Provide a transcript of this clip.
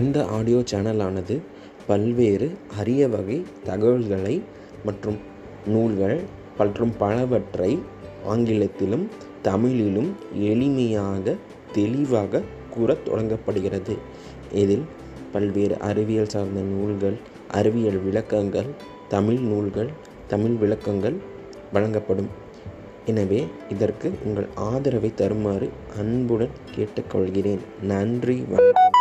இந்த ஆடியோ சேனலானது பல்வேறு அரிய வகை தகவல்களை மற்றும் நூல்கள் மற்றும் பலவற்றை ஆங்கிலத்திலும் தமிழிலும் எளிமையாக தெளிவாக கூறத் தொடங்கப்படுகிறது. இதில் பல்வேறு அறிவியல் சார்ந்த நூல்கள் அறிவியல் விளக்கங்கள் தமிழ் நூல்கள் தமிழ் விளக்கங்கள் வழங்கப்படும். எனவே இதற்கு உங்கள் ஆதரவை தருமாறு அன்புடன் கேட்டுக்கொள்கிறேன். நன்றி வணக்கம்.